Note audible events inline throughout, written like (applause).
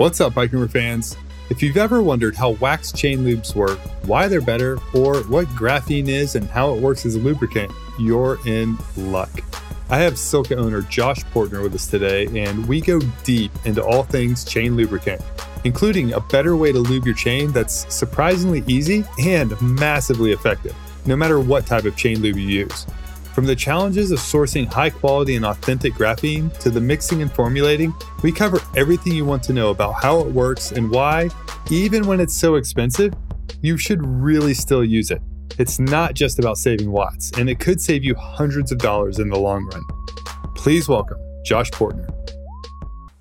What's up, Bike fans? If you've ever wondered how wax chain lubes work, why they're better, or what graphene is and how it works as a lubricant, you're in luck. I have Silca owner Josh Poertner with us today, and we go deep into all things chain lubricant, including a better way to lube your chain that's surprisingly easy and massively effective, no matter what type of chain lube you use. From the challenges of sourcing high quality and authentic graphene to the mixing and formulating, we cover everything you want to know about how it works and why, even when it's so expensive, you should really still use it. It's not just about saving watts, and it could save you hundreds of dollars in the long run. Please welcome Josh Poertner.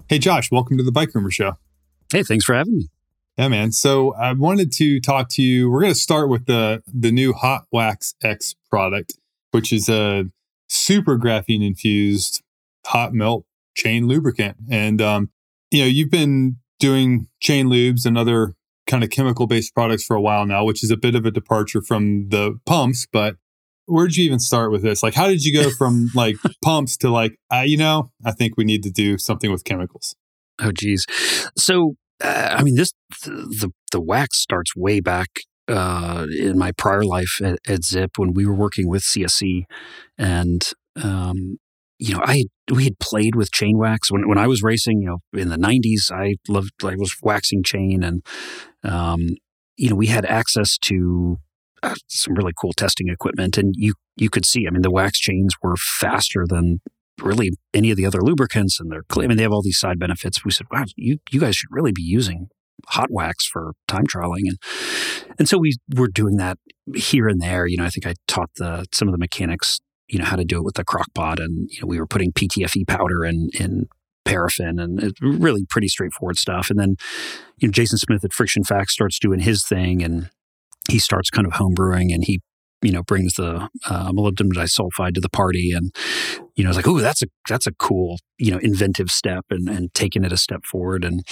Hey, Josh, welcome to the Bikerumor Show. Hey, thanks for having me. Yeah, man. So I wanted to talk to you. We're going to start with the the new Hot Wax X product which is a super graphene infused hot melt chain lubricant. And, um, you know, you've been doing chain lubes and other kind of chemical based products for a while now, which is a bit of a departure from the pumps. But where did you even start with this? Like, how did you go from (laughs) like pumps to like, uh, you know, I think we need to do something with chemicals? Oh, geez. So, uh, I mean, this the the wax starts way back uh, in my prior life at, at, Zipp when we were working with CSC, and um, you know, I we had played with chain wax when when I was racing. You know, in the '90s, I loved I was waxing chain, and um, you know, we had access to uh, some really cool testing equipment, and you you could see. I mean, the wax chains were faster than really any of the other lubricants, and they're. I mean, they have all these side benefits. We said, wow, you you guys should really be using hot wax for time trialing and and so we were doing that here and there. You know i think i taught the some of the mechanics you know how to do it with the crock pot and you know we were putting ptfe powder in in paraffin and really pretty straightforward stuff. And then you know jason smith at friction facts starts doing his thing and he starts kind of homebrewing and he you know brings the uh, molybdenum disulfide to the party and you know it's like oh that's a that's a cool you know inventive step and and taking it a step forward. And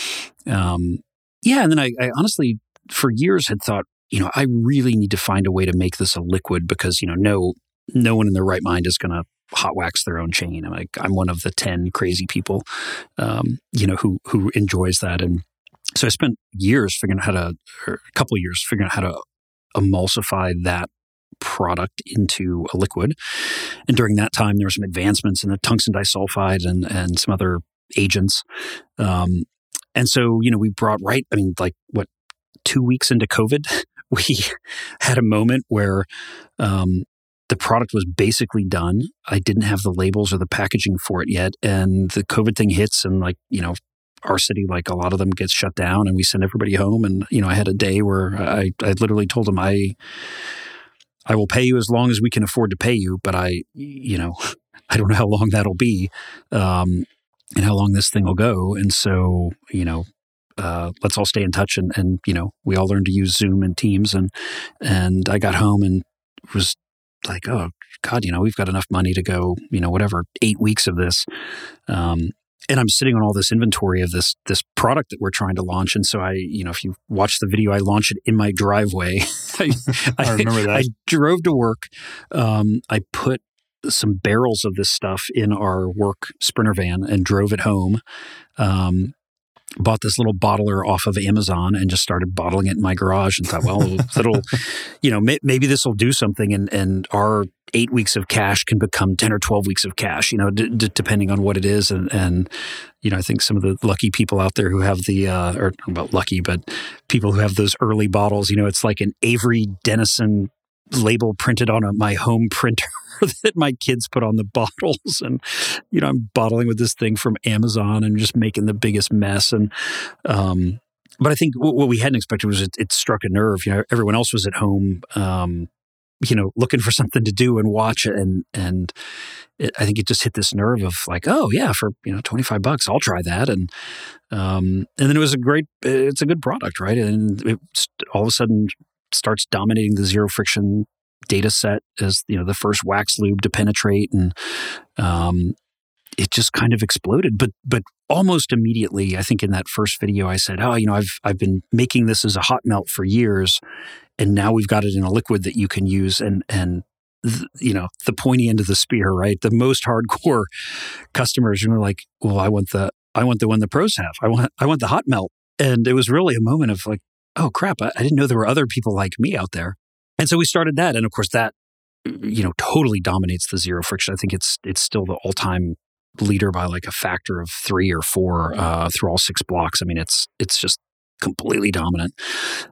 um yeah. And then I, I honestly, for years, had thought, you know, I really need to find a way to make this a liquid because, you know, no, no one in their right mind is going to hot wax their own chain. I'm like, I'm one of the 10 crazy people, um, you know, who, who enjoys that. And so I spent years figuring out how to, or a couple years figuring out how to emulsify that product into a liquid. And during that time, there were some advancements in the tungsten disulfide and, and some other agents. Um, and so, you know, we brought right, I mean, like what, two weeks into COVID, (laughs) we had a moment where um, the product was basically done. I didn't have the labels or the packaging for it yet. And the COVID thing hits, and like, you know, our city, like a lot of them gets shut down and we send everybody home. And, you know, I had a day where I, I literally told them, I, I will pay you as long as we can afford to pay you, but I, you know, (laughs) I don't know how long that'll be. Um, and how long this thing will go. And so, you know, uh, let's all stay in touch. And, and, you know, we all learned to use Zoom and Teams. And, and I got home and was like, oh, God, you know, we've got enough money to go, you know, whatever, eight weeks of this. Um, and I'm sitting on all this inventory of this this product that we're trying to launch. And so I, you know, if you watch the video, I launched it in my driveway. (laughs) I, (laughs) I, remember that. I drove to work. Um, I put some barrels of this stuff in our work sprinter van and drove it home. Um, bought this little bottler off of Amazon and just started bottling it in my garage and thought, well, (laughs) it'll, you know, may, maybe this will do something and, and our eight weeks of cash can become 10 or 12 weeks of cash, you know, d- d- depending on what it is. And, and, you know, I think some of the lucky people out there who have the, uh, or about lucky, but people who have those early bottles, you know, it's like an Avery Dennison label printed on a, my home printer (laughs) that my kids put on the bottles. And you know i'm bottling with this thing from amazon and just making the biggest mess. And um, but i think what, what we hadn't expected was it, it, struck a nerve. You know everyone else was at home um, you know looking for (laughs) something to do and watch. It and and it, i think it just hit this nerve of like oh yeah for you know 25 bucks i'll try that. And um, and then it was a great it's a good product right? And it all of a sudden starts dominating the zero friction data set as you know the first wax lube to penetrate and um, it just kind of exploded. But but almost immediately i think in that first video i said oh you know i've i've been making this as a hot melt for years and now we've got it in a liquid that you can use. And and you know the pointy end of the spear right? The most hardcore (laughs) customers are like well i want the i want the one the pros have. I want i want the hot melt. And it was really a moment of like, oh crap, I, I didn't know there were other people like me out there. And so we started that. And of course, that, you know, totally dominates the zero friction. I think it's, it's still the all time leader by like a factor of three or four uh, through all six blocks. I mean, it's, it's just completely dominant.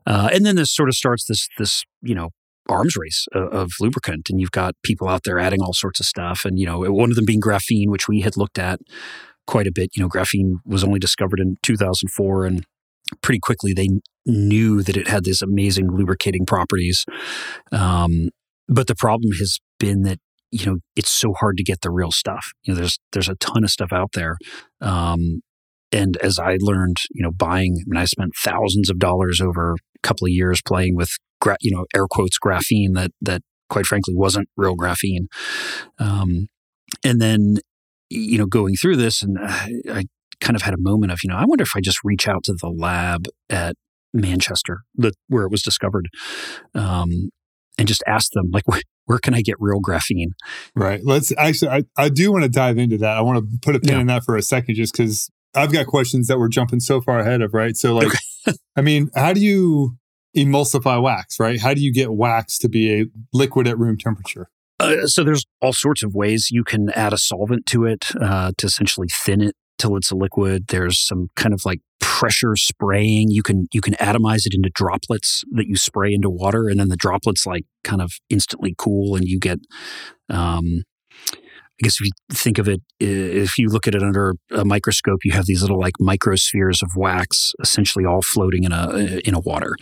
Uh, and then this sort of starts this, this, you know, arms race of, of, lubricant and you've got people out there adding all sorts of stuff and you know one of them being graphene which we had looked at quite a bit you know graphene was only discovered in 2004 and pretty quickly they knew that it had these amazing lubricating properties. Um, but the problem has been that you know it's so hard to get the real stuff. You know, there's there's a ton of stuff out there. Um, and as I learned, you know, buying, I mean, I spent thousands of dollars over a couple of years playing with, gra- you know, air quotes graphene that that quite frankly wasn't real graphene. Um, and then, you know, going through this, and I, I kind of had a moment of, you know, I wonder if I just reach out to the lab at Manchester, the, where it was discovered, um, and just ask them, like, where, where can I get real graphene? Right. Let's actually, I, I do want to dive into that. I want to put a pin yeah. in that for a second, just because I've got questions that we're jumping so far ahead of, right? So, like, okay. (laughs) I mean, how do you emulsify wax, right? How do you get wax to be a liquid at room temperature? Uh, so there's all sorts of ways you can add a solvent to it uh, to essentially thin it till it's a liquid. There's some kind of like pressure spraying. You can you can atomize it into droplets that you spray into water, and then the droplets like kind of instantly cool, and you get. Um, I guess if you think of it, if you look at it under a microscope, you have these little like microspheres of wax, essentially all floating in a in a water,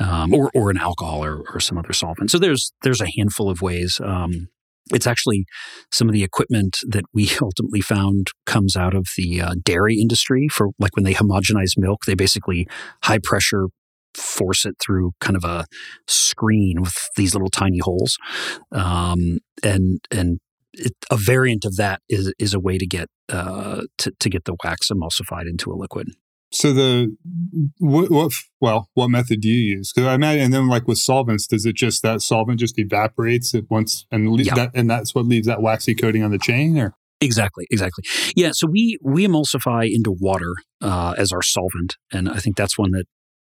um, or or an alcohol or, or some other solvent. So there's there's a handful of ways. Um, it's actually some of the equipment that we (laughs) ultimately found comes out of the uh, dairy industry for like when they homogenize milk, they basically high pressure force it through kind of a screen with these little tiny holes. Um, and, and it, a variant of that is, is a way to get, uh, to, to get the wax emulsified into a liquid. So the what, what well what method do you use? Because I imagine, and then like with solvents, does it just that solvent just evaporates at once and le- yeah. that and that's what leaves that waxy coating on the chain, or exactly, exactly, yeah. So we we emulsify into water uh, as our solvent, and I think that's one that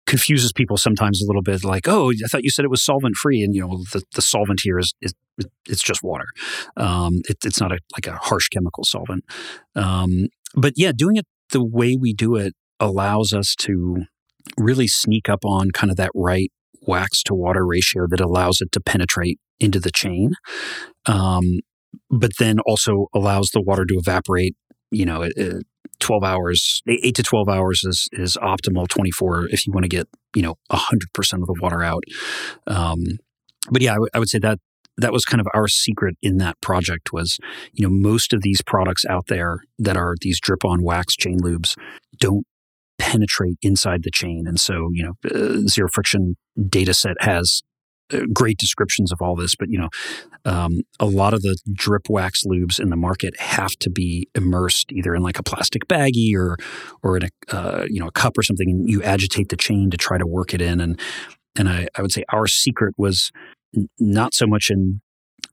confuses people sometimes a little bit. Like, oh, I thought you said it was solvent free, and you know the, the solvent here is, is it's just water. Um, it, it's not a like a harsh chemical solvent. Um, but yeah, doing it the way we do it allows us to really sneak up on kind of that right wax to water ratio that allows it to penetrate into the chain, um, but then also allows the water to evaporate. You know, uh, twelve hours, eight to twelve hours is is optimal. Twenty four if you want to get you know hundred percent of the water out. Um, but yeah, I, w- I would say that that was kind of our secret in that project was you know most of these products out there that are these drip on wax chain lubes don't penetrate inside the chain. And so, you know, uh, zero friction data set has uh, great descriptions of all this, but you know, um, a lot of the drip wax lubes in the market have to be immersed either in like a plastic baggie or or in a uh, you know a cup or something, and you agitate the chain to try to work it in. And and I, I would say our secret was n- not so much in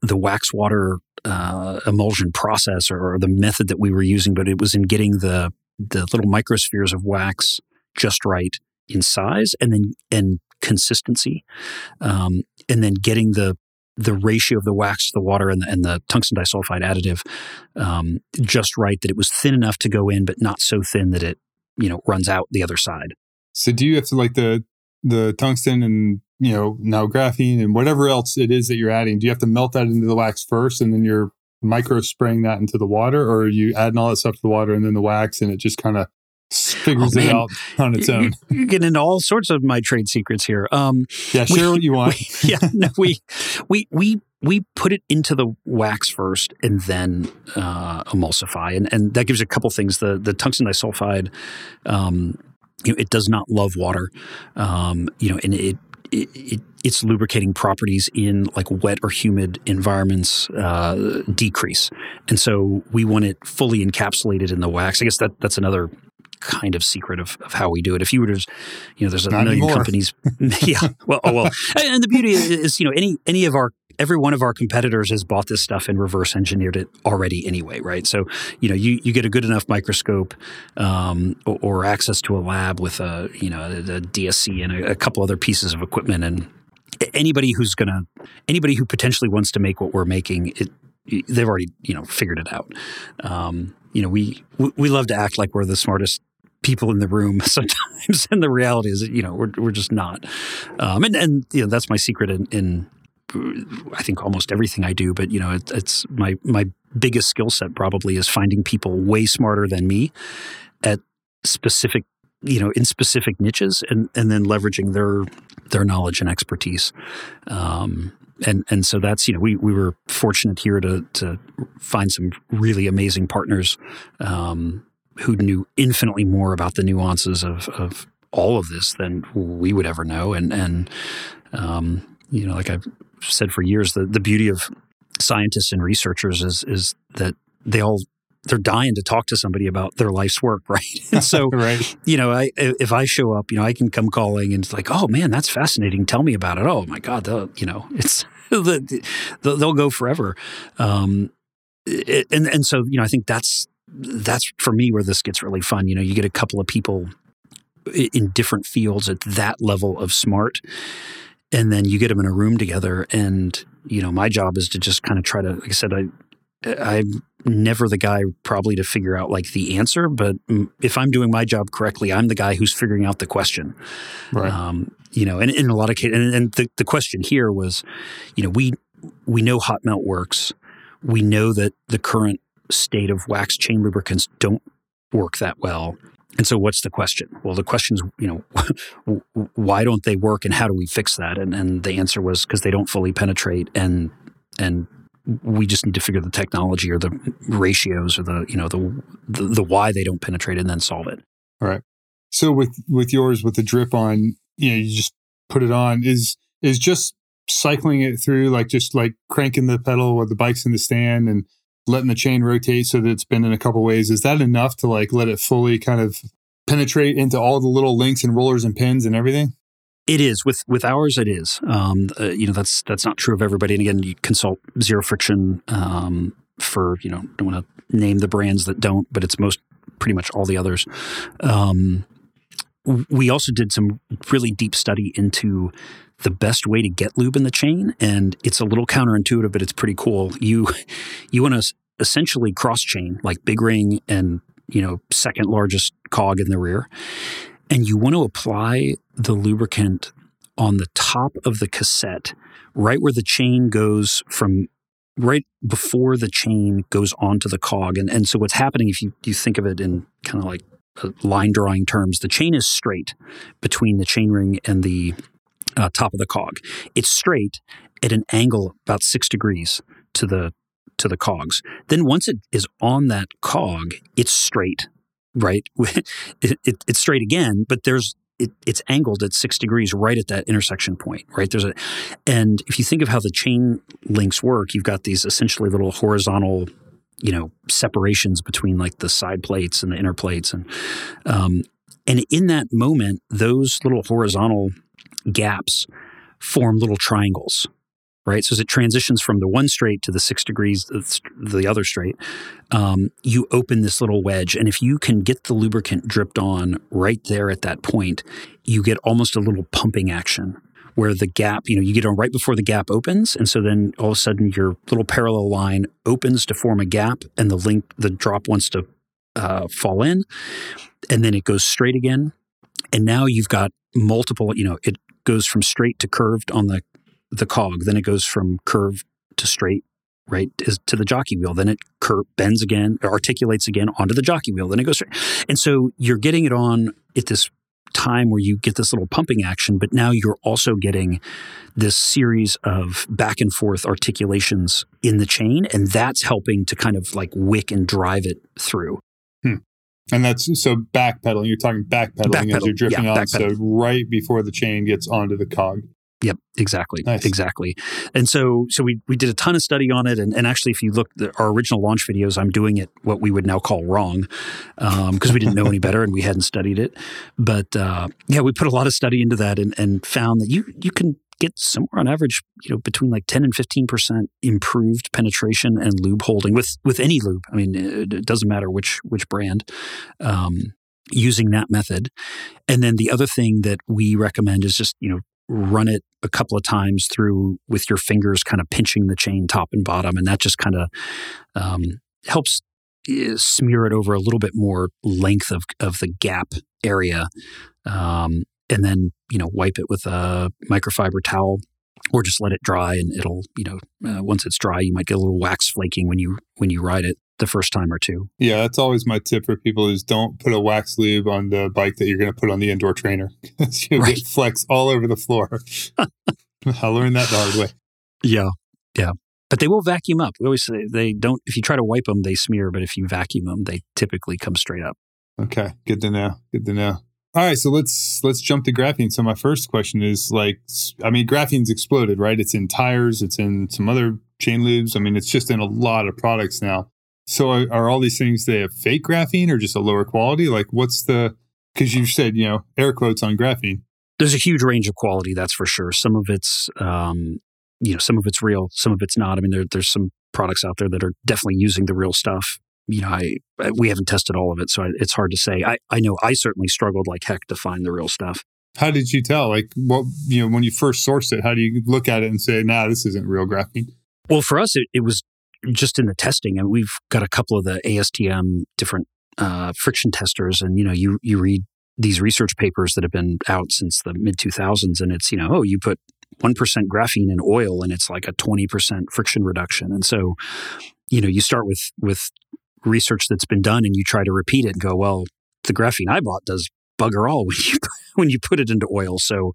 the wax water uh, emulsion process or, or the method that we were using, but it was in getting the the little microspheres of wax just right in size and then and consistency, um, and then getting the the ratio of the wax to the water and the, and the tungsten disulfide additive um, just right that it was thin enough to go in, but not so thin that it you know runs out the other side. So do you have to like the the tungsten and you know now graphene and whatever else it is that you're adding? Do you have to melt that into the wax first and then you're micro spraying that into the water, or are you adding all that stuff to the water and then the wax, and it just kind of figures oh, it out on its own. You're getting into all sorts of my trade secrets here. Um, yeah, share we, what you (laughs) want. We, yeah, no, we we we we put it into the wax first and then uh, emulsify, and and that gives you a couple things. The the tungsten disulfide, um, you know, it does not love water, um, you know, and it it, it, its lubricating properties in like wet or humid environments uh, decrease, and so we want it fully encapsulated in the wax. I guess that that's another kind of secret of, of how we do it. If you were to, you know, there's a Not million anymore. companies. (laughs) yeah. Well, oh, well, (laughs) and the beauty is, you know, any any of our every one of our competitors has bought this stuff and reverse engineered it already anyway, right? So, you know, you, you get a good enough microscope um, or, or, access to a lab with a, you know, a, a DSC and a, a couple other pieces of equipment. And anybody who's going to anybody who potentially wants to make what we're making it they've already you know figured it out. Um, you know we we love to act like we're the smartest people in the room (laughs) sometimes. And the reality is you know we're, we're just not. Um, and and you know that's my secret in, in I think almost everything I do, but you know, it, it's my my biggest skill set probably is finding people way smarter than me at specific, you know, in specific niches, and and then leveraging their their knowledge and expertise. Um, and and so that's you know we we were fortunate here to to find some really amazing partners um, who knew infinitely more about the nuances of of all of this than we would ever know, and and um, you know like I've said for years, the, the beauty of scientists and researchers is is that they all they're dying to talk to somebody about their life's work, (laughs) right? And so, (laughs) right. you know, I if I show up, you know, I can come calling and it's like, oh man, that's fascinating. Tell me about it. Oh my god, you know, (laughs) it's they'll go forever. Um, and and so you know, I think that's that's for me where this gets really fun. You know, you get a couple of people in different fields at that level of smart and then you get them in a room together and you know my job is to just kind of try to like i said i i'm never the guy probably to figure out like the answer but if i'm doing my job correctly i'm the guy who's figuring out the question. Right. Um, you know and in a lot of cases and, and the, the question here was you know we we know hot melt works. We know that the current state of wax chain lubricants don't work that well and so, what's the question? Well, the question is, you know, (laughs) why don't they work, and how do we fix that? And and the answer was because they don't fully penetrate, and and we just need to figure the technology or the ratios or the you know the the, the why they don't penetrate, and then solve it. All right. So with with yours with the drip on, you know, you just put it on. Is is just cycling it through, like just like cranking the pedal while the bike's in the stand and letting the chain rotate so that it's been in a couple ways is that enough to like let it fully kind of penetrate into all the little links and rollers and pins and everything it is with with ours. It is. Um, uh, you know that's that's not true of everybody. And again, you consult Zero Friction um, for you know don't want to name the brands that don't, but it's most pretty much all the others. Um, we also did some really deep study into the best way to get lube in the chain, and it's a little counterintuitive, but it's pretty cool. You you want to essentially cross chain like big ring and you know second largest cog in the rear, and you want to apply the lubricant on the top of the cassette, right where the chain goes from right before the chain goes onto the cog. And and so what's happening if you you think of it in kind of like line drawing terms, the chain is straight between the chain ring and the uh, top of the cog. It's straight at an angle about six degrees to the to the cogs. Then once it is on that cog, it's straight, right? (laughs) it, it, it's straight again, but there's it, it's angled at six degrees right at that intersection point, right? There's a, and if you think of how the chain links work, you've got these essentially little horizontal, you know, separations between like the side plates and the inner plates, and um, and in that moment, those little horizontal gaps form little triangles, right? So as it transitions from the one straight to the six degrees the other straight, um, you open this little wedge. And if you can get the lubricant dripped on right there at that point, you get almost a little pumping action where the gap, you know, you get on right before the gap opens. And so then all of a sudden your little parallel line opens to form a gap and the link, the drop wants to uh, fall in. And then it goes straight again. And now you've got multiple, you know, it goes from straight to curved on the the cog. Then it goes from curved to straight, right, is to the jockey wheel. Then it cur- bends again, articulates again onto the jockey wheel. Then it goes straight. And so you're getting it on at this time where you get this little pumping action, but now you're also getting this series of back and forth articulations in the chain, and that's helping to kind of like wick and drive it through. Hmm. And that's so backpedaling. You're talking backpedaling back as you're drifting yeah, on. So right before the chain gets onto the cog. Yep, exactly, nice. exactly. And so, so we we did a ton of study on it, and, and actually, if you look at our original launch videos, I'm doing it what we would now call wrong, because um, we didn't know any better and we hadn't studied it. But uh, yeah, we put a lot of study into that, and, and found that you you can get somewhere on average, you know, between like 10 and 15% improved penetration and lube holding with, with any lube. I mean, it, it doesn't matter which, which brand, um, using that method. And then the other thing that we recommend is just, you know, run it a couple of times through with your fingers, kind of pinching the chain top and bottom. And that just kind of, um, helps eh, smear it over a little bit more length of, of the gap area. Um, and then you know wipe it with a microfiber towel or just let it dry and it'll you know uh, once it's dry you might get a little wax flaking when you when you ride it the first time or two yeah that's always my tip for people is don't put a wax lube on the bike that you're going to put on the indoor trainer (laughs) because you right. get flex all over the floor (laughs) i learned that the hard way yeah yeah but they will vacuum up we always say they don't if you try to wipe them they smear but if you vacuum them they typically come straight up okay good to know good to know all right, so let's let's jump to graphene. So my first question is like, I mean, graphene's exploded, right? It's in tires, it's in some other chain lubes. I mean, it's just in a lot of products now. So are, are all these things they have fake graphene or just a lower quality? Like, what's the? Because you said you know air quotes on graphene. There's a huge range of quality, that's for sure. Some of it's, um, you know, some of it's real, some of it's not. I mean, there, there's some products out there that are definitely using the real stuff you know, I we haven't tested all of it, so it's hard to say. I, I know I certainly struggled like heck to find the real stuff. How did you tell? Like, what you know, when you first sourced it, how do you look at it and say, "Nah, this isn't real graphene"? Well, for us, it, it was just in the testing, and we've got a couple of the ASTM different uh, friction testers, and you know, you you read these research papers that have been out since the mid 2000s, and it's you know, oh, you put 1% graphene in oil and it's like a 20% friction reduction. And so, you know, you start with with research that's been done and you try to repeat it and go, well, the graphene I bought does bugger all (laughs) when you when you put it into oil. So,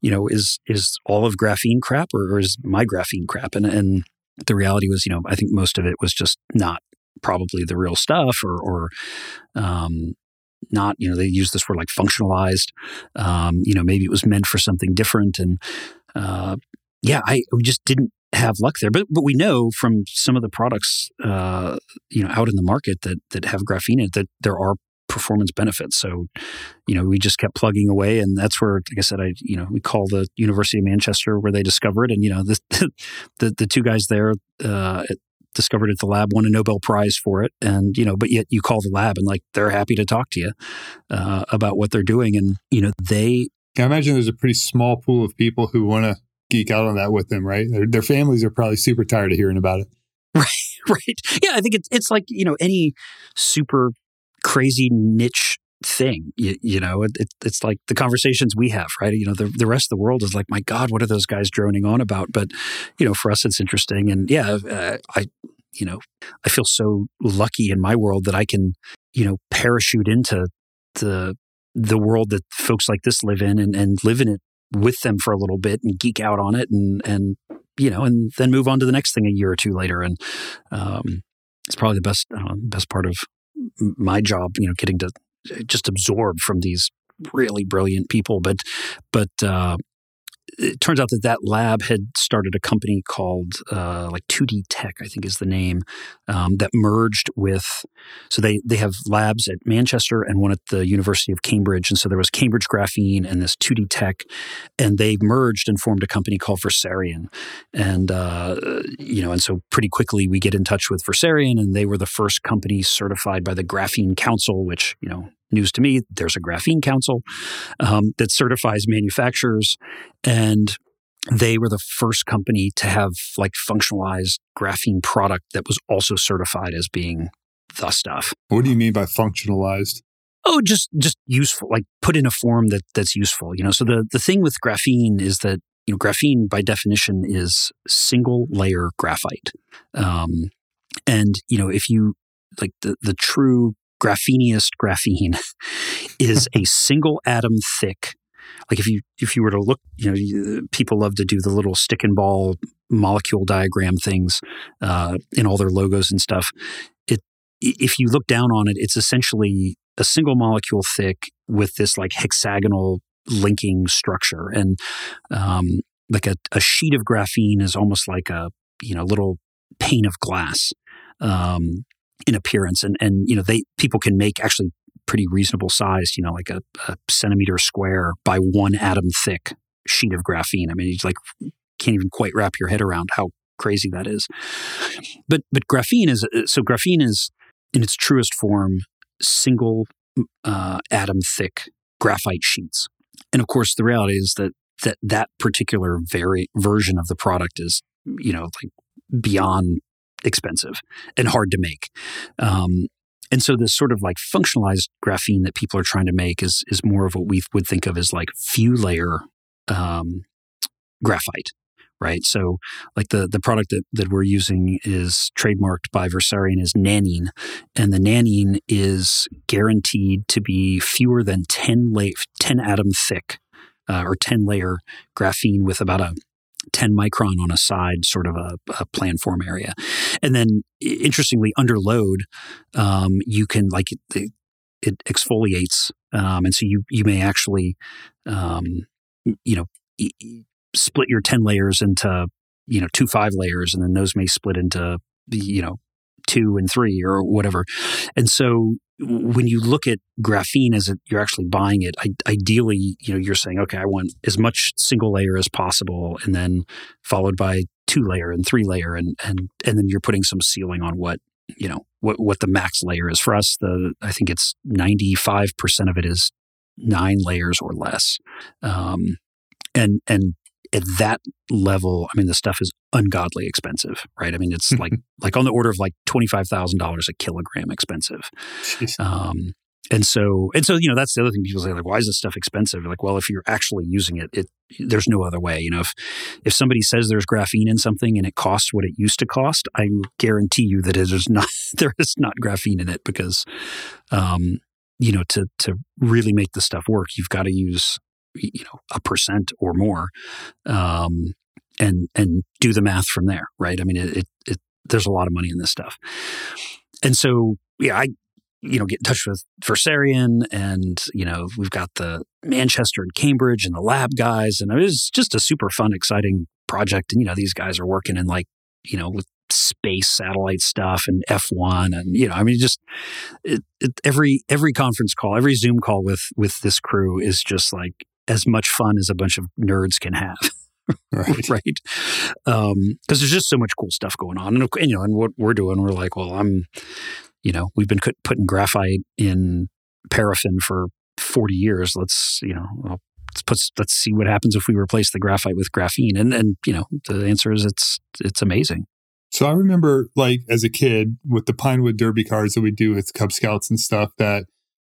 you know, is is all of graphene crap or, or is my graphene crap? And and the reality was, you know, I think most of it was just not probably the real stuff or or um, not, you know, they use this word like functionalized. Um, you know, maybe it was meant for something different. And uh, yeah, I we just didn't have luck there. But but we know from some of the products uh, you know out in the market that that have graphene that there are performance benefits. So, you know, we just kept plugging away, and that's where, like I said, I you know we call the University of Manchester where they discovered, and you know the (laughs) the, the two guys there uh, discovered at the lab won a Nobel Prize for it, and you know, but yet you call the lab and like they're happy to talk to you uh, about what they're doing, and you know they. I imagine there's a pretty small pool of people who want to geek out on that with them, right? Their, their families are probably super tired of hearing about it. (laughs) Right, right. Yeah, I think it's it's like you know any super crazy niche thing. You, you know, it, it, it's like the conversations we have, right? You know, the the rest of the world is like, my God, what are those guys droning on about? But you know, for us, it's interesting, and yeah, uh, I you know, I feel so lucky in my world that I can you know parachute into the the world that folks like this live in and, and live in it with them for a little bit and geek out on it and and you know and then move on to the next thing a year or two later and um, it's probably the best uh, best part of my job you know getting to uh, just absorb from these really brilliant people but but uh, it turns out that that lab had started a company called uh, like 2D Tech, I think is the name, um, that merged with. So they they have labs at Manchester and one at the University of Cambridge, and so there was Cambridge Graphene and this 2D Tech, and they merged and formed a company called Versarian, and uh, you know, and so pretty quickly we get in touch with Versarian, and they were the first company certified by the Graphene Council, which you know news to me. There's a graphene council um, that certifies manufacturers, and they were the first company to have like functionalized graphene product that was also certified as being the stuff. What do you mean by functionalized? Oh, just just useful, like put in a form that that's useful. You know, so the the thing with graphene is that you know graphene by definition is single layer graphite, um, and you know if you like the the true grapheniest graphene (laughs) is a single atom thick. Like if you if you were to look, you know, people love to do the little stick and ball molecule diagram things uh, in all their logos and stuff. It if you look down on it, it's essentially a single molecule thick with this like hexagonal linking structure, and um, like a, a sheet of graphene is almost like a you know little pane of glass. Um, in appearance and and you know they people can make actually pretty reasonable sized you know like a, a centimeter square by one atom thick sheet of graphene. I mean, you like can't even quite wrap your head around how crazy that is. But but graphene is so graphene is in its truest form single uh, atom thick graphite sheets. And of course, the reality is that that that particular very version of the product is you know like beyond expensive and hard to make. Um, and so this sort of like functionalized graphene that people are trying to make is is more of what we would think of as like few layer um, graphite, right? So like the the product that, that we're using is trademarked by Versarian is Nanene, and the Nanene is guaranteed to be fewer than 10 la- 10 atom thick uh, or 10 layer graphene with about a 10 micron on a side, sort of a, a plan form area. And then, interestingly, under load, um, you can like it, it exfoliates, um, and so you you may actually, um, you know, e- split your 10 layers into you know two five layers, and then those may split into you know two and three or whatever. And so when you look at graphene as it, you're actually buying it, I, ideally, you know, you're saying, okay, I want as much single layer as possible, and then followed by two layer and three layer, and and and then you're putting some ceiling on what you know what what the max layer is. For us, the I think it's 95 percent of it is nine layers or less, um, and and at that level, I mean, the stuff is ungodly expensive, right? I mean, it's like (laughs) like on the order of like twenty five thousand dollars a kilogram expensive. Um, and so and so, you know, that's the other thing people say, like, why is this stuff expensive? Like, well, if you're actually using it, it there's no other way. You know, if if somebody says there's graphene in something and it costs what it used to cost, I guarantee you that it is not (laughs) there is not graphene in it because um, you know, to to really make the stuff work, you've got to use you know a percent or more um, and and do the math from there right? I mean it, it, it, there's a lot of money in this stuff. And so yeah i you know get in touch with Versarian and you know we've got the manchester and cambridge and the lab guys and it was just a super fun exciting project. And you know these guys are working in like you know with space satellite stuff and F1 and you know I mean just it, it, every every conference call every zoom call with with this crew is just like as much fun as a bunch of nerds can have. (laughs) right. right. Because um, there's just so much cool stuff going on. And, you know, and what we're doing, we're like, well, I'm, you know, we've been putting graphite in paraffin for 40 years. Let's, you know, let's put, let's see what happens if we replace the graphite with graphene. And, and, you know, the answer is it's, it's amazing. So I remember like as a kid with the Pinewood Derby cars that we do with Cub Scouts and stuff that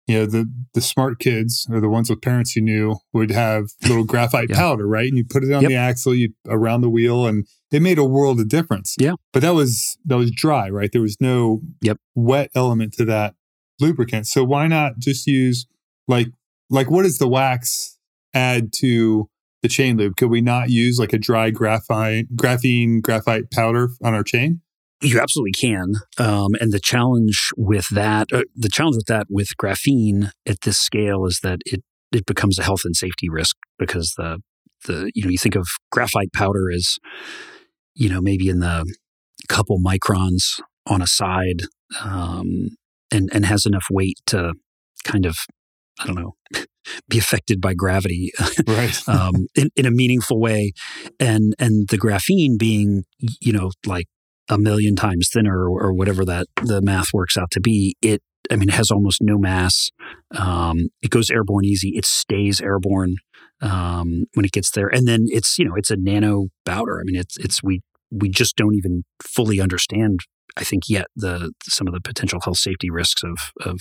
you know the the smart kids or the ones with parents you knew would have little (laughs) graphite yeah. powder right? And you put it on yep. the axle you around the wheel and it made a world of difference. Yeah. But that was that was dry right? There was no yep. wet element to that lubricant. So why not just use like like what does the wax add to the chain lube? Could we not use like a dry graphite graphene graphite powder on our chain you absolutely can. Um, and the challenge with that, uh, the challenge with that with graphene at this scale is that it it becomes a health and safety risk because the the you know you think of graphite powder as you know maybe in the couple microns on a side um, and and has enough weight to kind of I don't know (laughs) be affected by gravity (laughs) right. um, in, in a meaningful way and and the graphene being you know like a million times thinner or, or whatever that the math works out to be, it I mean, it has almost no mass. Um, it goes airborne easy. It stays airborne um, when it gets there, and then it's you know it's a nano powder. I mean, it's it's we we just don't even fully understand. I think yet the some of the potential health safety risks of of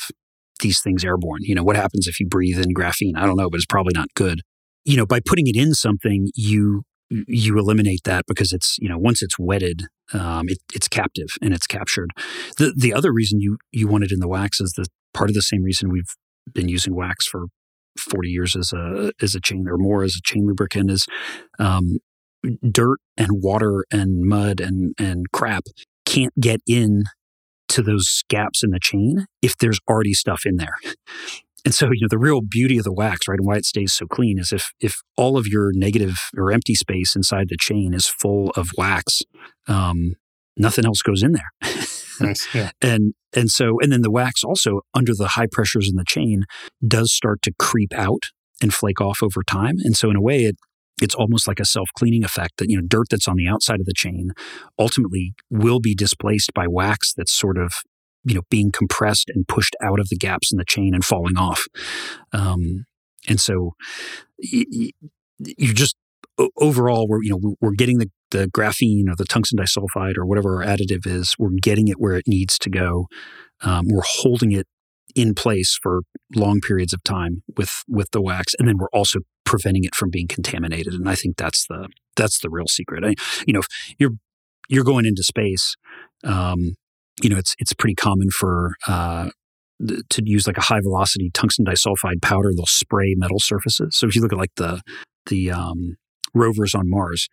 these things airborne. You know, what happens if you breathe in graphene? I don't know, but it's probably not good. You know, by putting it in something, you you eliminate that because it's you know once it's wetted um, it, it's captive and it's captured. The the other reason you you want it in the wax is the part of the same reason we've been using wax for 40 years as a as a chain or more as a chain lubricant is um, dirt and water and mud and and crap can't get in to those gaps in the chain if there's already stuff in there and so, you know, the real beauty of the wax, right, and why it stays so clean is if if all of your negative or empty space inside the chain is full of wax, um, nothing else goes in there. (laughs) nice, yeah. And and so and then the wax also under the high pressures in the chain does start to creep out and flake off over time. And so in a way it it's almost like a self-cleaning effect that you know dirt that's on the outside of the chain ultimately will be displaced by wax that's sort of you know being compressed and pushed out of the gaps in the chain and falling off. Um, and so you, you just overall we're you know we're getting the, the graphene or the tungsten disulfide or whatever our additive is we're getting it where it needs to go. Um, we're holding it in place for long periods of time with with the wax and then we're also preventing it from being contaminated and i think that's the that's the real secret. I, you know if you're you're going into space um, you know it's it's pretty common for uh, to use like a high velocity tungsten disulfide powder they'll spray metal surfaces so if you look at like the the um, rovers on mars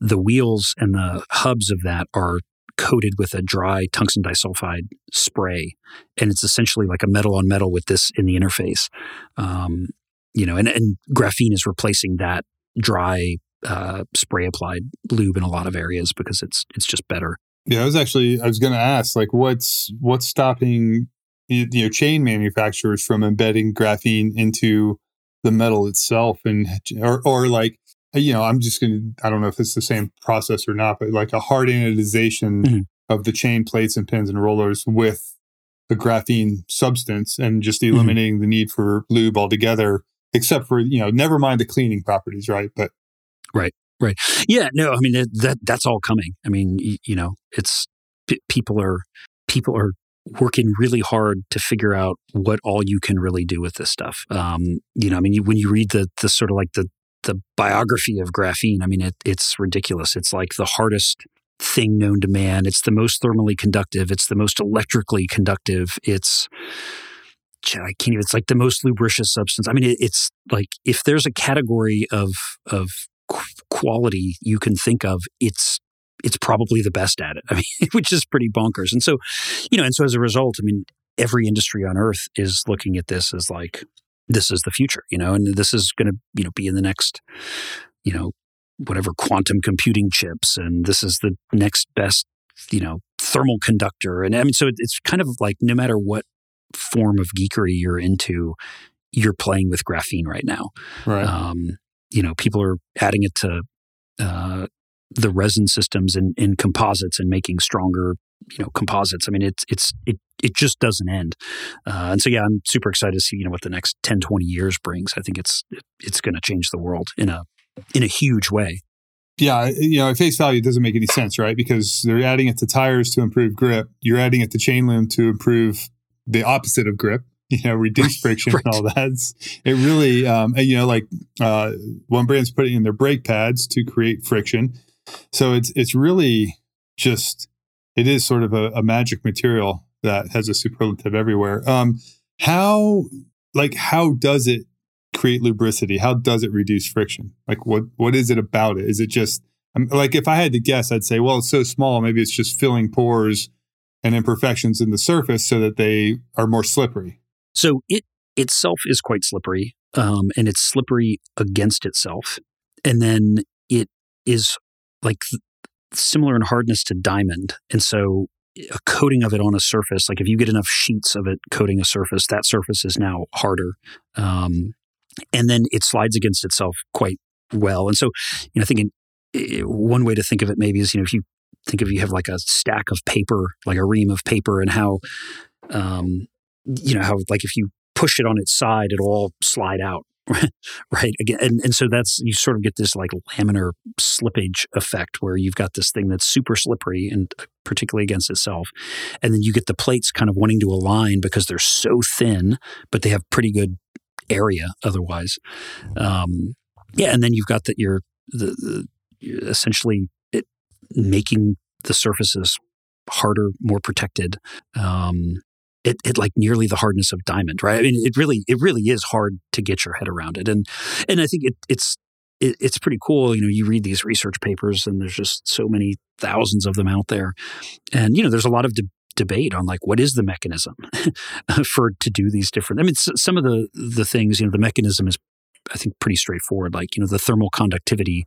the wheels and the hubs of that are coated with a dry tungsten disulfide spray, and it's essentially like a metal on metal with this in the interface. Um, you know, and, and graphene is replacing that dry uh, spray applied lube in a lot of areas because it's it's just better. Yeah, I was actually I was going to ask like what's what's stopping you know chain manufacturers from embedding graphene into the metal itself and or or like you know, I'm just going to, I don't know if it's the same process or not, but like a hard anodization mm-hmm. of the chain plates and pins and rollers with the graphene substance and just mm-hmm. eliminating mm-hmm. the need for lube altogether, except for, you know, never mind the cleaning properties, right? But, right, right. Yeah, no, I mean, that, that's all coming. I mean, you, you know, it's, people are, people are working really hard to figure out what all you can really do with this stuff. Um, you know, I mean, you, when you read the the sort of like the the biography of graphene, I mean, it, it's ridiculous. It's like the hardest thing known to man. It's the most thermally conductive. It's the most electrically conductive. It's I can't even. It's like the most lubricious substance. I mean, it, it's like if there's a category of of quality you can think of, it's it's probably the best at it. (laughs) I mean, which is pretty bonkers. And so, you know, and so as a result, I mean, every industry on earth is looking at this as like this is the future, you know, and this is going to, you know, be in the next, you know, whatever quantum computing chips, and this is the next best, you know, thermal conductor. And I mean, so it's kind of like no matter what form of geekery you're into, you're playing with graphene right now. Right. Um, you know, people are adding it to uh, the resin systems in, in composites and making stronger you know composites. I mean it's it's it, it just doesn't end. Uh, and so yeah i'm super excited to see you know what the next 10 20 years brings. I think it's it's going to change the world in a in a huge way. Yeah you know at face value it doesn't make any sense right? Because they're adding it to tires to improve grip. You're adding it to chain lube to improve the opposite of grip you know reduce friction right. and all that it really um, you know like uh, one brand's putting in their brake pads to create friction so it's it's really just it is sort of a, a magic material that has a superlative everywhere. Um, how like how does it create lubricity? How does it reduce friction? Like what what is it about it? Is it just um, like if I had to guess, I'd say, well, it's so small, maybe it's just filling pores and imperfections in the surface so that they are more slippery. So it itself is quite slippery, um, and it's slippery against itself, and then it is like similar in hardness to diamond. And so a coating of it on a surface, like if you get enough sheets of it coating a surface, that surface is now harder. Um, and then it slides against itself quite well. And so, you know, I think in, in, one way to think of it maybe is, you know, if you think of you have like a stack of paper, like a ream of paper, and how, um, you know, how like if you push it on its side, it'll all slide out. (laughs) right again and, and so that's you sort of get this like laminar slippage effect where you've got this thing that's super slippery and uh, particularly against itself and then you get the plates kind of wanting to align because they're so thin but they have pretty good area otherwise um, yeah and then you've got that you're the, the essentially making the surfaces harder more protected um, it, it like nearly the hardness of diamond, right? I mean, it really it really is hard to get your head around it, and and I think it, it's it, it's pretty cool. You know, you read these research papers, and there's just so many thousands of them out there, and you know, there's a lot of de- debate on like what is the mechanism (laughs) for to do these different. I mean, some of the the things, you know, the mechanism is I think pretty straightforward. Like you know, the thermal conductivity.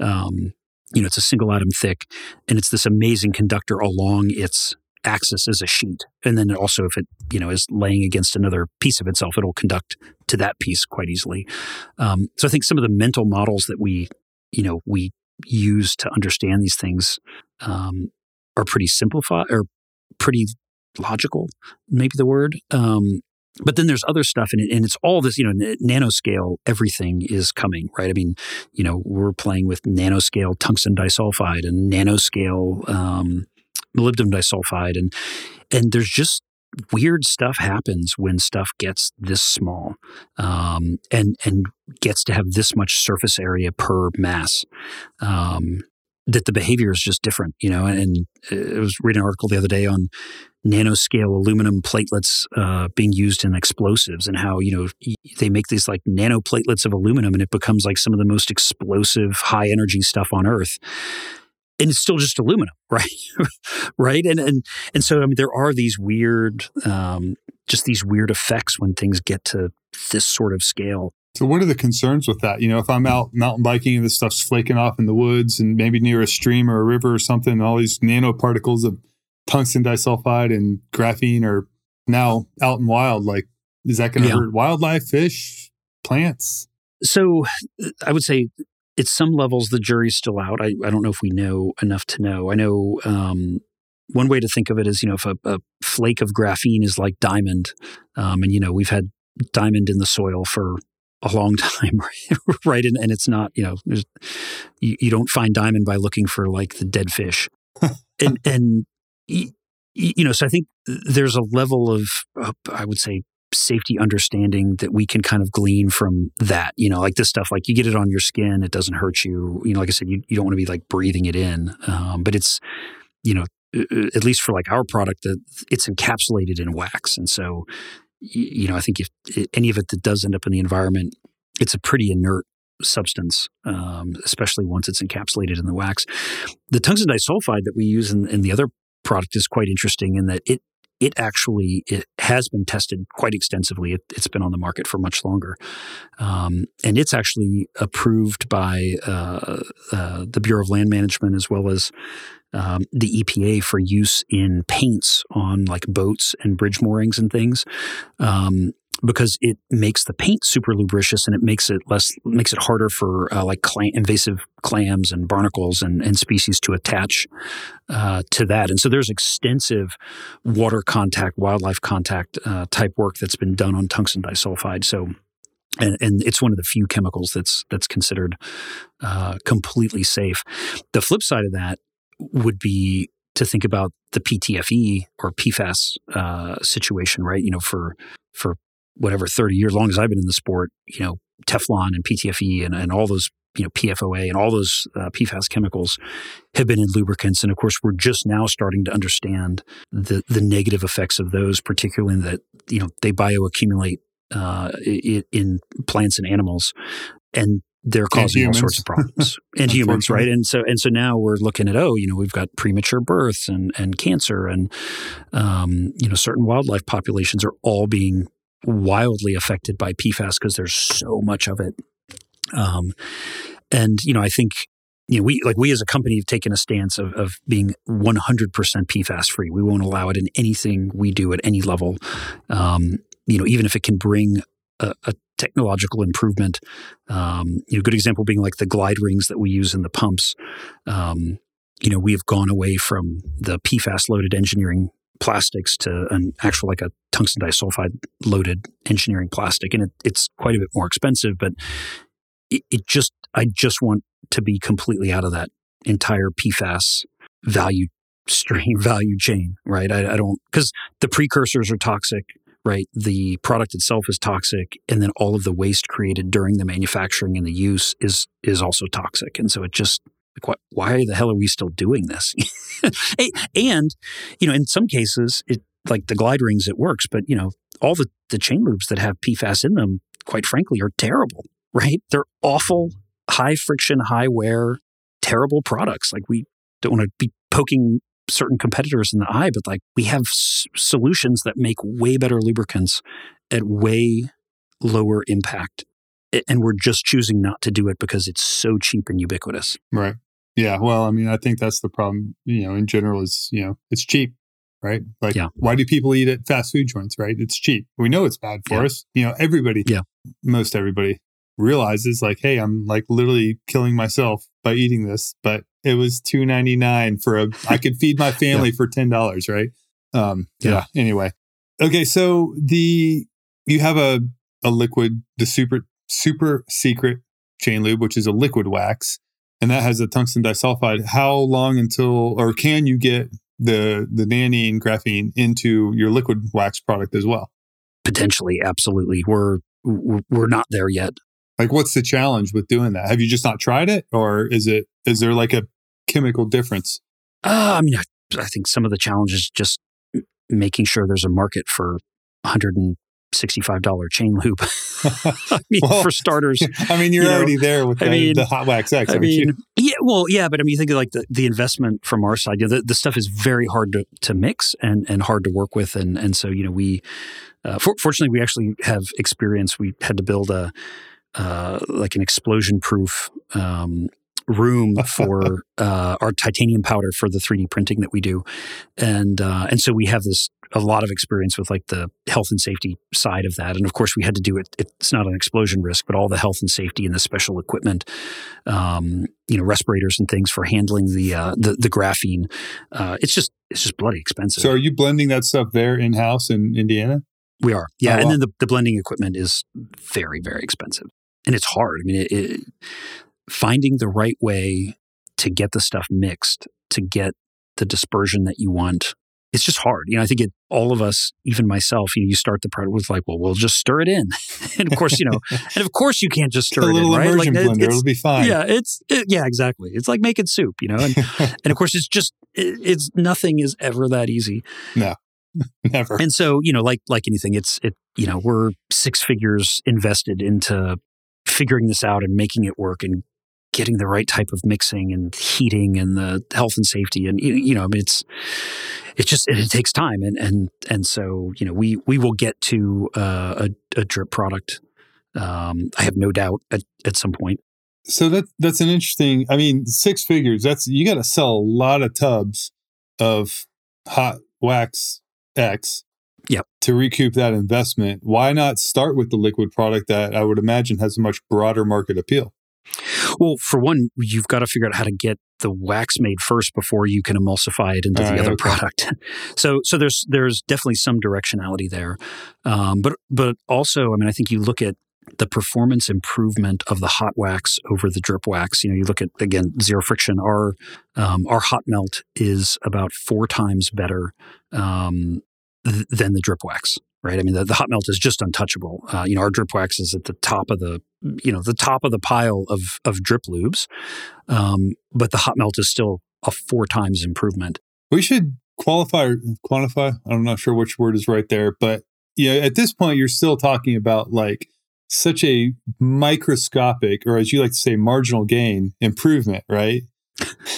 Um, you know, it's a single atom thick, and it's this amazing conductor along its axis as a sheet. And then also if it, you know, is laying against another piece of itself, it'll conduct to that piece quite easily. Um, so I think some of the mental models that we you know we use to understand these things um, are pretty simplified or pretty logical, maybe the word. Um, but then there's other stuff in it, and it's all this, you know, nanoscale, everything is coming, right? I mean, you know, we're playing with nanoscale tungsten disulfide and nanoscale um, molybdenum disulfide, and and there's just weird stuff happens when stuff gets this small um, and and gets to have this much surface area per mass. Um, that the behavior is just different, you know. And I was reading an article the other day on nanoscale aluminum platelets uh, being used in explosives and how you know they make these like nanoplatelets of aluminum and it becomes like some of the most explosive high energy stuff on earth and it's still just aluminum (laughs) right right and and and so i mean there are these weird um, just these weird effects when things get to this sort of scale so what are the concerns with that? You know, if I'm out mountain biking and this stuff's flaking off in the woods and maybe near a stream or a river or something, and all these nanoparticles of tungsten disulfide and graphene are now out in wild, like is that going to yeah. hurt wildlife, fish, plants? So I would say at some levels the jury's still out. I, I don't know if we know enough to know. I know um, one way to think of it is, you know, if a, a flake of graphene is like diamond, um, and you know we've had diamond in the soil for a long (laughs) time, right? And, and it's not, you know, you, you don't find diamond by looking for like the dead fish. (laughs) and, and, you know, so I think there's a level of, uh, I would say, safety understanding that we can kind of glean from that. You know, like this stuff, like you get it on your skin, it doesn't hurt you. You know, like I said, you, you don't want to be like breathing it in. Um, but it's, you know, at least for like our product, that it's encapsulated in wax. And so you know, I think if any of it that does end up in the environment, it's a pretty inert substance, um, especially once it's encapsulated in the wax. The tungsten disulfide that we use in, in the other product is quite interesting in that it it actually it has been tested quite extensively. It, has been on the market for much longer, um, and it's actually approved by uh, uh, the Bureau of Land Management as well as um, the EPA for use in paints on like boats and bridge moorings and things. Um, because it makes the paint super lubricious and it makes it less makes it harder for uh, like invasive clams and barnacles and, and species to attach uh, to that and so there's extensive water contact wildlife contact uh, type work that's been done on tungsten disulfide so and, and, it's one of the few chemicals that's that's considered uh, completely safe. The flip side of that would be to think about the PTFE or PFAS uh, situation, right? You know, for for whatever thirty years, long as I've been in the sport, you know, Teflon and PTFE and, and all those you know PFOA and all those uh, PFAS chemicals have been in lubricants, and of course we're just now starting to understand the the negative effects of those, particularly in that you know they bioaccumulate uh, in plants and animals, and they're causing all sorts of problems. (laughs) And humans right? And so and so now we're looking at oh you know we've got premature births and and cancer and um, you know certain wildlife populations are all being wildly affected by PFAS because there's so much of it um, and you know I think you know, we like we as a company have taken a stance of, of being 100% PFAS free. We won't allow it in anything we do at any level. Um, you know, even if it can bring a, a technological improvement. Um, you know, good example being like the glide rings that we use in the pumps. Um, you know, we have gone away from the PFAS loaded engineering plastics to an actual like a tungsten disulfide loaded engineering plastic, and it, it's quite a bit more expensive. But it, it just, I just want to be completely out of that entire PFAS value stream (laughs) value chain, right? I, I don't because the precursors are toxic right? The product itself is toxic, and then all of the waste created during the manufacturing and the use is is also toxic. And so it just like, what, why the hell are we still doing this? (laughs) and you know, in some cases, it like the glide rings, it works, but you know, all the the chain lubes that have PFAS in them, quite frankly, are terrible. (laughs) Right? They're awful, high friction, high wear, terrible products. Like we don't want to be poking certain competitors in the eye, but like we have s- solutions that make way better lubricants at way lower impact. And we're just choosing not to do it because it's so cheap and ubiquitous. Right. Yeah. Well, I mean, I think that's the problem, you know, in general is, you know, it's cheap, right? Like, yeah. why do people eat at fast food joints, right? It's cheap. We know it's bad for yeah. us. You know, everybody, yeah. most everybody realizes like, hey, I'm like literally killing myself by eating this, but it was two ninety nine for a. I could feed my (laughs) family yeah. for ten dollars, right? Um, yeah. yeah. Anyway, okay, so the you have a a liquid, the super super secret chain lube, which is a liquid wax, and that has a tungsten disulfide. How long until, or can you get the the Nanene graphene into your liquid wax product as well? Potentially, absolutely. We're we're not there yet. Like, what's the challenge with doing that? Have you just not tried it, or is it is there like a chemical difference? Uh, I mean, I, I think some of the challenges just making sure there's a market for 100 and $65 chain lube. (laughs) I mean, (laughs) well, for starters. (laughs) I mean, you're you already know, there with the, I mean, the Hot Wax X. I mean, you? yeah, well, yeah, but I mean, you think of like the, the investment from our side, you know, the, the stuff is very hard to, to mix and, and hard to work with. And, and so, you know, we, uh, for, fortunately, we actually have experience. We had to build a, uh, like an explosion proof um, room (laughs) for uh, our titanium powder for the 3D printing that we do, and uh, and so we have this a lot of experience with like the health and safety side of that, and of course we had to do it. It's not an explosion risk, but all the health and safety and the special equipment, um, you know, respirators and things for handling the uh, the, the graphene. Uh, it's just it's just bloody expensive. So are you blending that stuff there in house in Indiana? We are, yeah, oh, and then the, the blending equipment is very very expensive and it's hard. I mean, it, it, finding the right way to get the stuff mixed, to get the dispersion that you want. It's just hard. You know, I think it, all of us, even myself, you know, you start the product with like, well, we'll just stir it in. (laughs) and of course, you know, (laughs) and of course you can't just stir a it little in, right? Immersion like, blender, it'll be fine. Yeah, it's, it, yeah, exactly. It's like making soup, you know, and, (laughs) and of course it's just, it, it's nothing is ever that easy. No. Never. And so, you know, like like anything, it's it, you know, we're six figures invested into figuring this out and making it work and getting the right type of mixing and heating and the health and safety and you know I mean it's it's just it, it takes time and and and so you know we we will get to uh, a, a drip product um, I have no doubt at, at some point so that that's an interesting I mean six figures that's you got to sell a lot of tubs of hot wax X Yep. To recoup that investment, why not start with the liquid product that I would imagine has a much broader market appeal? Well, for one, you've got to figure out how to get the wax made first before you can emulsify it into All the right, other okay. product. (laughs) so, so there's there's definitely some directionality there, um, but but also, I mean, I think you look at the performance improvement of the hot wax over the drip wax. You know, you look at again zero friction. Our um, our hot melt is about four times better um, th- than the drip wax right? I mean, the, the, hot melt is just untouchable. Uh, you know, our drip wax is at the top of the, you know, the top of the pile of of drip lubes, um, but the hot melt is still a four times improvement. We should qualify, quantify. I'm not sure which word is right there, but yeah, at this point, you're still talking about like such a microscopic, or as you like to say, marginal gain improvement, right?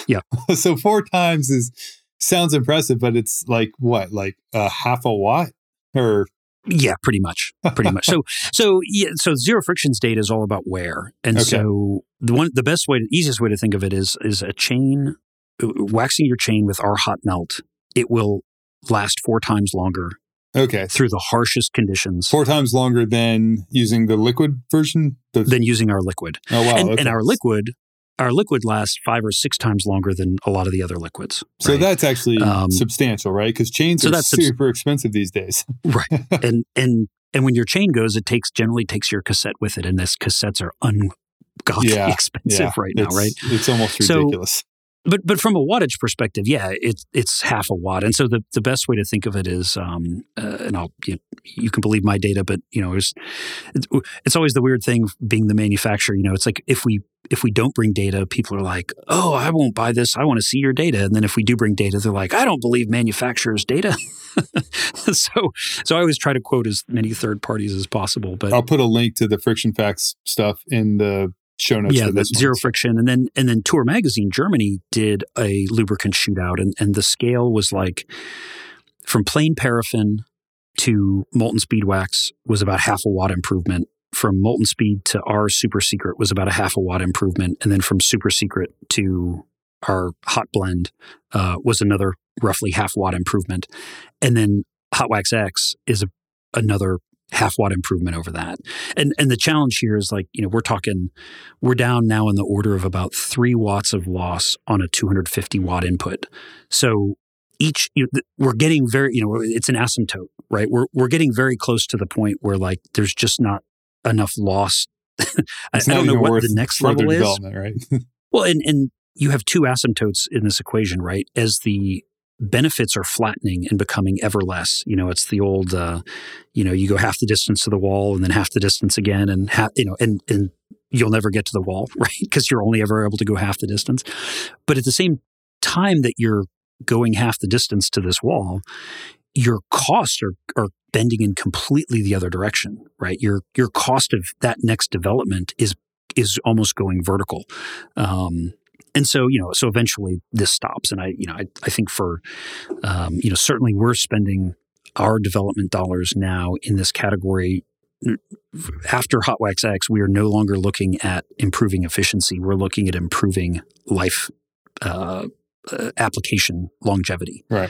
Yeah. (laughs) so four times is sounds impressive, but it's like what, like a half a watt? Or yeah, pretty much, pretty much. So, (laughs) so yeah, so zero frictions data is all about wear, and okay. so the one, the best way, the easiest way to think of it is is a chain uh, waxing your chain with our hot melt. It will last four times longer. Okay, through the harshest conditions, four times longer than using the liquid version. The... Than using our liquid. Oh wow! And, okay. and our liquid our liquid lasts five or six times longer than a lot of the other liquids. So that's actually um, substantial, right? Because chains so are super subs- expensive these days. (laughs) right. (laughs) And and and when your chain goes, it takes generally takes your cassette with it, and this cassettes are ungodly yeah, (laughs) expensive yeah. right now, it's, right? It's almost ridiculous. So, but but from a wattage perspective, yeah, it's it's half a watt, and so the, the best way to think of it is, um, uh, and I'll you, you, can believe my data, but you know, it's, it's always the weird thing being the manufacturer. You know, it's like if we if we don't bring data, people are like, oh, I won't buy this. I want to see your data, and then if we do bring data, they're like, I don't believe manufacturers' data. (laughs) so so I always try to quote as many third parties as possible. But I'll put a link to the friction facts stuff in the show notes. Yeah, zero friction, and then and then Tour Magazine Germany did a lubricant shootout, and and the scale was like from plain paraffin to molten speed wax was about half a watt improvement. From molten speed to our super secret was about a half a watt improvement, and then from super secret to our hot blend uh, was another roughly half watt improvement, and then hot wax X is a, another half watt improvement over that. And and the challenge here is like, you know, we're talking we're down now in the order of about 3 watts of loss on a 250 watt input. So each you know, we're getting very, you know, it's an asymptote, right? We're we're getting very close to the point where like there's just not enough loss. (laughs) I, I don't know what the next level is. Right? (laughs) well, and and you have two asymptotes in this equation, right? As the benefits are flattening and becoming ever less. You know, it's the old, uh, you know, you go half the distance to the wall and then half the distance again, and half, you know, and and you'll never get to the wall, (laughs) right? Because you're only ever able to go half the distance. But at the same time that you're going half the distance to this wall, your costs are are bending in completely the other direction, right? Your your cost of that next development is is almost going vertical. Um, and so you know so eventually this stops. And i you know i, I think for um, you know certainly we're spending our development dollars now in this category. After hot wax x we are no longer looking at improving efficiency. We're looking at improving life uh, uh, application longevity. Right.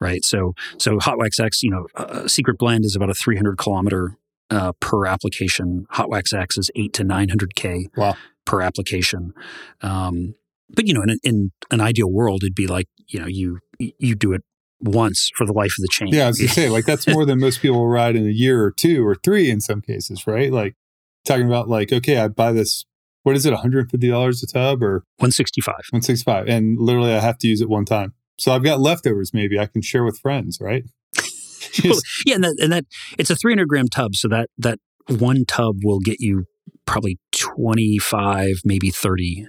Right? So so hot wax x you know uh, secret blend is about a 300 kilometer uh, per application. Hot wax x is 8 to 900k wow. per application. Um, but you know, in, in an ideal world, it'd be like you know you you do it once for the life of the chain. Yeah, I was gonna say like that's (laughs) more than most people ride in a year or two or three in some cases, right? Like talking about like okay, I buy this. What is it, one hundred fifty dollars a tub or one sixty five? One sixty five, and literally I have to use it one time. So I've got leftovers. Maybe I can share with friends, right? (laughs) yeah, and that, and that it's a three hundred gram tub, so that that one tub will get you probably twenty five, maybe thirty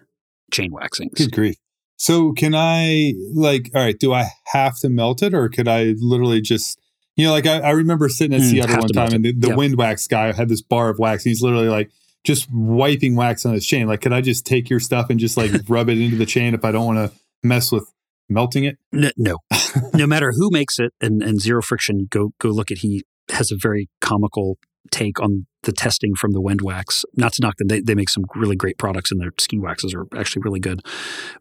chain waxings. Good grief. So can I like, all right, do I have to melt it or could I literally just, you know, like I, I remember sitting at mm, Seattle one time and the, the yep. Wend wax guy had this bar of wax. he's literally like just wiping wax on his chain. Like, could I just take your stuff and just like (laughs) rub it into the chain if I don't want to mess with melting it? No, no. (laughs) no matter who makes it and, and zero friction, go, go look at, he has a very comical take on the testing from the Wend Wax. Not to knock them, they, they make some really great products, and their ski waxes are actually really good.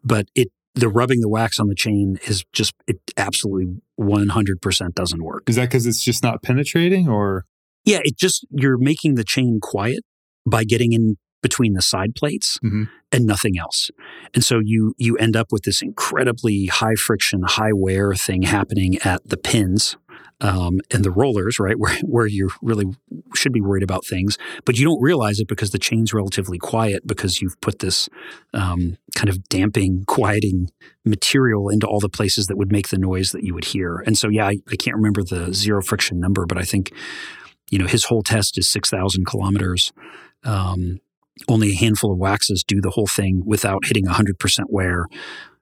But it the rubbing the wax on the chain is just it absolutely one hundred percent doesn't work. Is that because it's just not penetrating, or yeah, it just you're making the chain quiet by getting in between the side plates mm-hmm. and nothing else. And so you you end up with this incredibly high friction, high wear thing happening at the pins um, and the rollers, right, (laughs) where, where you really should be worried about things, but you don't realize it because the chain's relatively quiet because you've put this um, kind of damping, (laughs) quieting material into all the places that would make the noise that you would hear. And so, yeah, I, I can't remember the zero friction number, but I think, you know, his whole test is 6,000 kilometers. Um, only a handful of waxes do the whole thing without hitting 100% wear.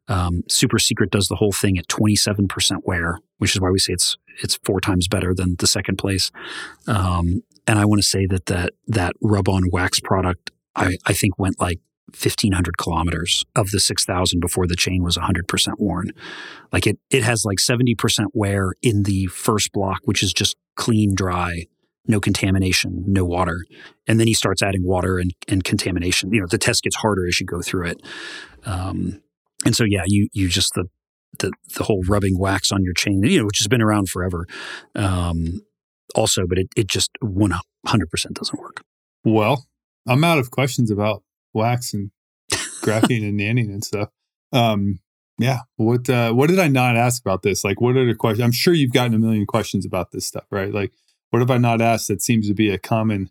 Um, Super Secret does the whole thing at 27% wear, which is why we say it's it's four times better than the second place. Um, and I want to say that that that rub on wax product, I, I think went like 1500 kilometers of the 6000 before the chain was 100% worn. Like it, it has like 70% wear in the first block, which is just clean, dry, no contamination, no water. And then he starts adding water and, and contamination. You know, the test gets harder as you go through it. Um, and so, yeah, you, you just, the, the the whole rubbing wax on your chain, you know, which has been around forever. Um, also, but it it just one hundred percent doesn't work. Well, I'm out of questions about wax and graphene and nanning and stuff. Um, yeah. What uh, what did I not ask about this? Like, what are the questions? I'm sure you've gotten a million questions about this stuff, right? Like, what have I not asked that seems to be a common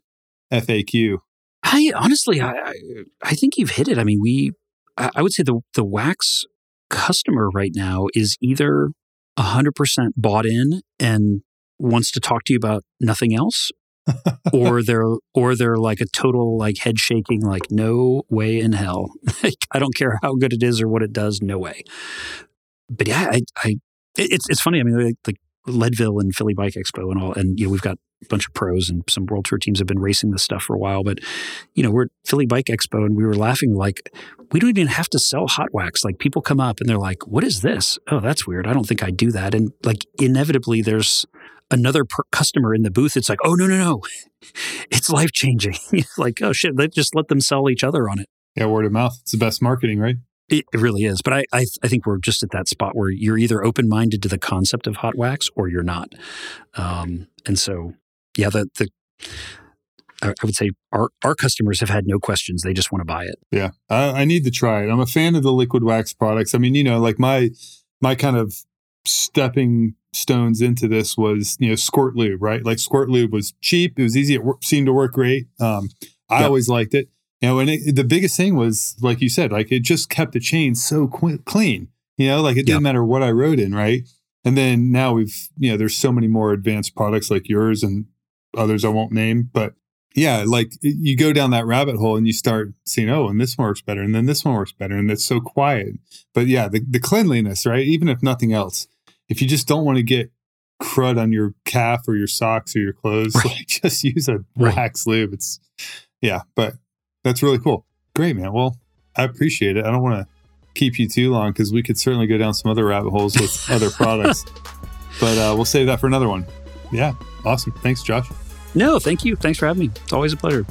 FAQ? I honestly, I I think you've hit it. I mean, we I would say the the wax customer right now is either 100% bought in and wants to talk to you about nothing else (laughs) or they're or they're like a total like head shaking like no way in hell. (laughs) Like i don't care how good it is or what it does no way. But yeah i, I it's it's funny i mean like, like leadville and philly bike expo and all and you know we've got bunch of pros and some world tour teams have been racing this stuff for a while. But, you know, we're at Philly Bike Expo and we were laughing like, we don't even have to sell hot wax. Like people come up and they're like, what is this? Oh, that's weird. I don't think I do that. And like inevitably there's another per- customer in the booth. It's like, oh, no, no, no. (laughs) It's life changing. (laughs) like, oh shit, they just let them sell each other on it. Yeah, word of mouth. It's the best marketing, right? It, really is. But I, I, I, think we're just at that spot where you're either open minded to the concept of hot wax or you're not. Um, and so yeah, the, the I would say our, our customers have had no questions. They just want to buy it. Yeah. I, I need to try it. I'm a fan of the liquid wax products. I mean, you know, like my, my kind of stepping stones into this was, you know, squirt lube, right? Like squirt lube was cheap. It was easy. It seemed to work great. Um, I yep. always liked it. You know, and it, the biggest thing was, like you said, like it just kept the chain so qu- clean, you know, like it didn't yep. matter what I wrote in, right? And then now we've, you know, there's so many more advanced products like yours and others I won't name, but yeah, like you go down that rabbit hole and you start seeing, oh, and this one works better, and then this one works better, and it's so quiet. But yeah, the, the cleanliness, right? Even if nothing else, if you just don't want to get crud on your calf or your socks or your clothes, right. like (laughs) just use a right. wax lube. It's yeah, but that's really cool. Great, man. Well, I appreciate it. I don't want to keep you too long because we could certainly go down some other rabbit holes with other (laughs) products, but uh, we'll save that for another one. Yeah, awesome. Thanks, Josh. No, thank you. Thanks for having me. It's always a pleasure.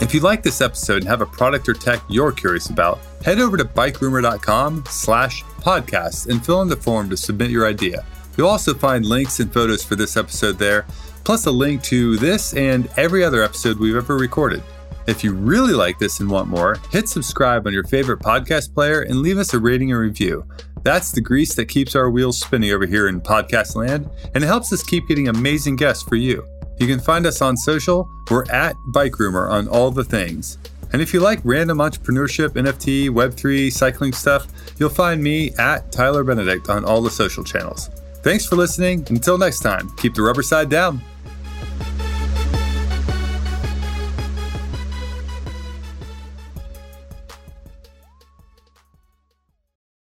If you like this episode and have a product or tech you're curious about, head over to bikerumor.com slash podcast and fill in the form to submit your idea. You'll also find links and photos for this episode there, plus a link to this and every other episode we've ever recorded. If you really like this and want more, hit subscribe on your favorite podcast player and leave us a rating and review. That's the grease that keeps our wheels spinning over here in podcast land, and it helps us keep getting amazing guests for you. You can find us on social. We're at Bikerumor on all the things. And if you like random entrepreneurship, NFT, Web3, cycling stuff, you'll find me at Tyler Benedict on all the social channels. Thanks for listening. Until next time, keep the rubber side down.